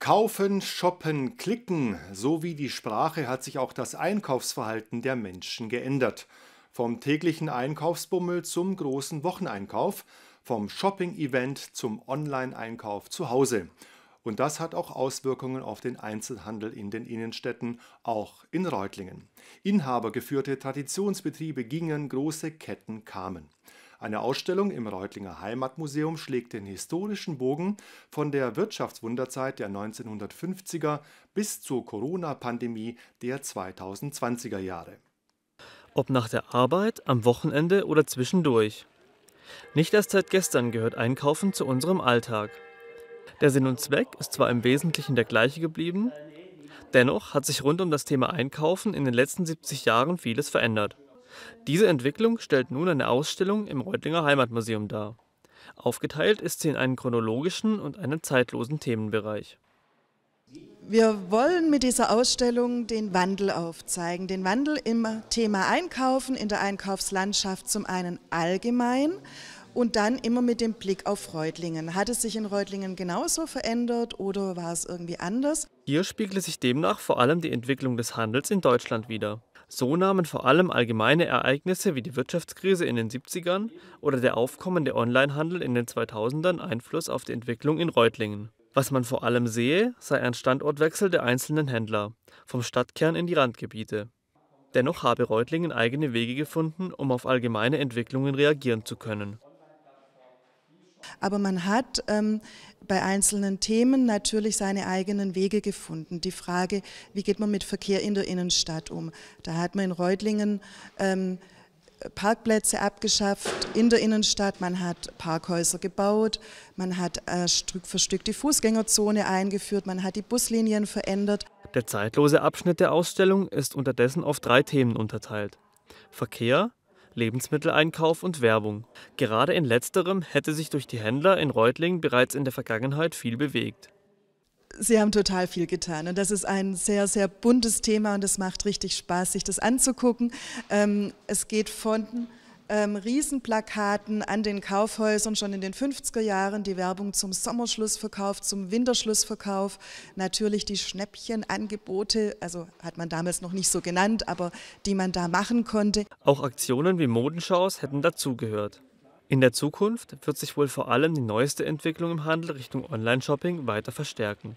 Kaufen, shoppen, klicken, so wie die Sprache hat sich auch das Einkaufsverhalten der Menschen geändert. Vom täglichen Einkaufsbummel zum großen Wocheneinkauf, vom Shopping-Event zum Online-Einkauf zu Hause. Und das hat auch Auswirkungen auf den Einzelhandel in den Innenstädten, auch in Reutlingen. Inhabergeführte Traditionsbetriebe gingen, große Ketten kamen. Eine Ausstellung im Reutlinger Heimatmuseum schlägt den historischen Bogen von der Wirtschaftswunderzeit der 1950er bis zur Corona-Pandemie der 2020er Jahre. Ob nach der Arbeit, am Wochenende oder zwischendurch. Nicht erst seit gestern gehört Einkaufen zu unserem Alltag. Der Sinn und Zweck ist zwar im Wesentlichen der gleiche geblieben, dennoch hat sich rund um das Thema Einkaufen in den letzten 70 Jahren vieles verändert. Diese Entwicklung stellt nun eine Ausstellung im Reutlinger Heimatmuseum dar. Aufgeteilt ist sie in einen chronologischen und einen zeitlosen Themenbereich. Wir wollen mit dieser Ausstellung den Wandel aufzeigen. Den Wandel im Thema Einkaufen, in der Einkaufslandschaft zum einen allgemein und dann immer mit dem Blick auf Reutlingen. Hat es sich in Reutlingen genauso verändert oder war es irgendwie anders? Hier spiegelt sich demnach vor allem die Entwicklung des Handels in Deutschland wider. So nahmen vor allem allgemeine Ereignisse wie die Wirtschaftskrise in den 70ern oder der aufkommende Onlinehandel in den 2000ern Einfluss auf die Entwicklung in Reutlingen. Was man vor allem sehe, sei ein Standortwechsel der einzelnen Händler, vom Stadtkern in die Randgebiete. Dennoch habe Reutlingen eigene Wege gefunden, um auf allgemeine Entwicklungen reagieren zu können. Aber man hat ähm, bei einzelnen Themen natürlich seine eigenen Wege gefunden. Die Frage, wie geht man mit Verkehr in der Innenstadt um? Da hat man in Reutlingen ähm, Parkplätze abgeschafft in der Innenstadt, man hat Parkhäuser gebaut, man hat äh, Stück für Stück die Fußgängerzone eingeführt, man hat die Buslinien verändert. Der zeitlose Abschnitt der Ausstellung ist unterdessen auf drei Themen unterteilt. Verkehr, Lebensmitteleinkauf und Werbung. Gerade in letzterem hätte sich durch die Händler in Reutlingen bereits in der Vergangenheit viel bewegt. Sie haben total viel getan und das ist ein sehr, sehr buntes Thema und es macht richtig Spaß, sich das anzugucken. Ähm, es geht von ähm, Riesenplakaten an den Kaufhäusern schon in den 50er Jahren, die Werbung zum Sommerschlussverkauf, zum Winterschlussverkauf, natürlich die Schnäppchenangebote, also hat man damals noch nicht so genannt, aber die man da machen konnte. Auch Aktionen wie Modenschaus hätten dazugehört. In der Zukunft wird sich wohl vor allem die neueste Entwicklung im Handel Richtung Online-Shopping weiter verstärken.